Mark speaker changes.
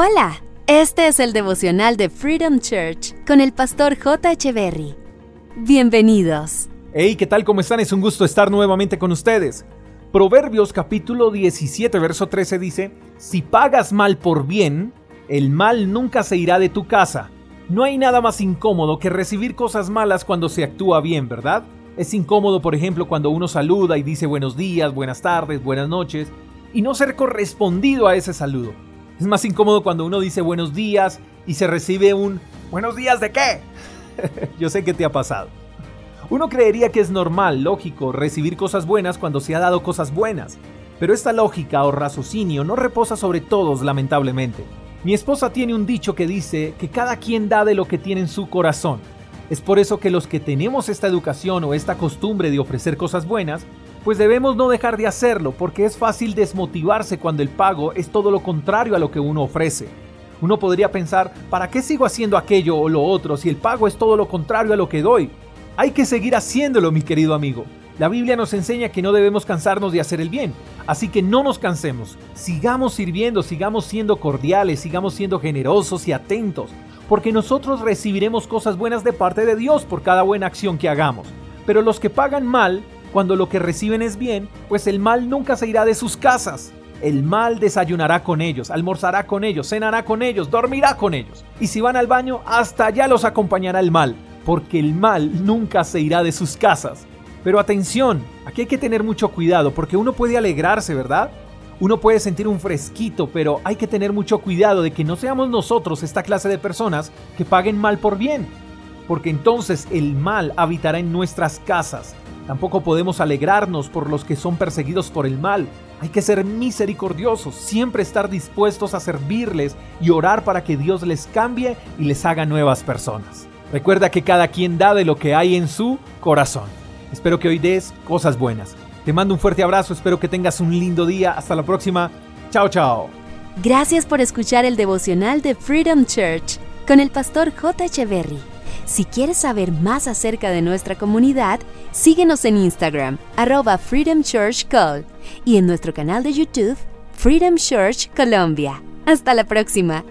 Speaker 1: Hola, este es el devocional de Freedom Church con el pastor J. Echeverry. Bienvenidos.
Speaker 2: Hey, ¿qué tal? ¿Cómo están? Es un gusto estar nuevamente con ustedes. Proverbios capítulo 17, verso 13 dice, Si pagas mal por bien, el mal nunca se irá de tu casa. No hay nada más incómodo que recibir cosas malas cuando se actúa bien, ¿verdad? Es incómodo, por ejemplo, cuando uno saluda y dice buenos días, buenas tardes, buenas noches, y no ser correspondido a ese saludo. Es más incómodo cuando uno dice buenos días y se recibe un buenos días de qué. Yo sé que te ha pasado. Uno creería que es normal, lógico, recibir cosas buenas cuando se ha dado cosas buenas, pero esta lógica o raciocinio no reposa sobre todos, lamentablemente. Mi esposa tiene un dicho que dice que cada quien da de lo que tiene en su corazón. Es por eso que los que tenemos esta educación o esta costumbre de ofrecer cosas buenas, pues debemos no dejar de hacerlo porque es fácil desmotivarse cuando el pago es todo lo contrario a lo que uno ofrece. Uno podría pensar, ¿para qué sigo haciendo aquello o lo otro si el pago es todo lo contrario a lo que doy? Hay que seguir haciéndolo, mi querido amigo. La Biblia nos enseña que no debemos cansarnos de hacer el bien, así que no nos cansemos. Sigamos sirviendo, sigamos siendo cordiales, sigamos siendo generosos y atentos, porque nosotros recibiremos cosas buenas de parte de Dios por cada buena acción que hagamos. Pero los que pagan mal cuando lo que reciben es bien, pues el mal nunca se irá de sus casas. El mal desayunará con ellos, almorzará con ellos, cenará con ellos, dormirá con ellos. Y si van al baño, hasta allá los acompañará el mal, porque el mal nunca se irá de sus casas. Pero atención, aquí hay que tener mucho cuidado, porque uno puede alegrarse, ¿verdad? Uno puede sentir un fresquito, pero hay que tener mucho cuidado de que no seamos nosotros esta clase de personas que paguen mal por bien, porque entonces el mal habitará en nuestras casas Tampoco podemos alegrarnos por los que son perseguidos por el mal. Hay que ser misericordiosos, siempre estar dispuestos a servirles y orar para que Dios les cambie y les haga nuevas personas. Recuerda que cada quien da de lo que hay en su corazón. Espero que hoy des cosas buenas. Te mando un fuerte abrazo, espero que tengas un lindo día. Hasta la próxima. Chao, chao.
Speaker 1: Gracias por escuchar el devocional de Freedom Church con el pastor J. Echeverry. Si quieres saber más acerca de nuestra comunidad, síguenos en Instagram, arroba Freedom Church Call, y en nuestro canal de YouTube, Freedom Church Colombia. Hasta la próxima.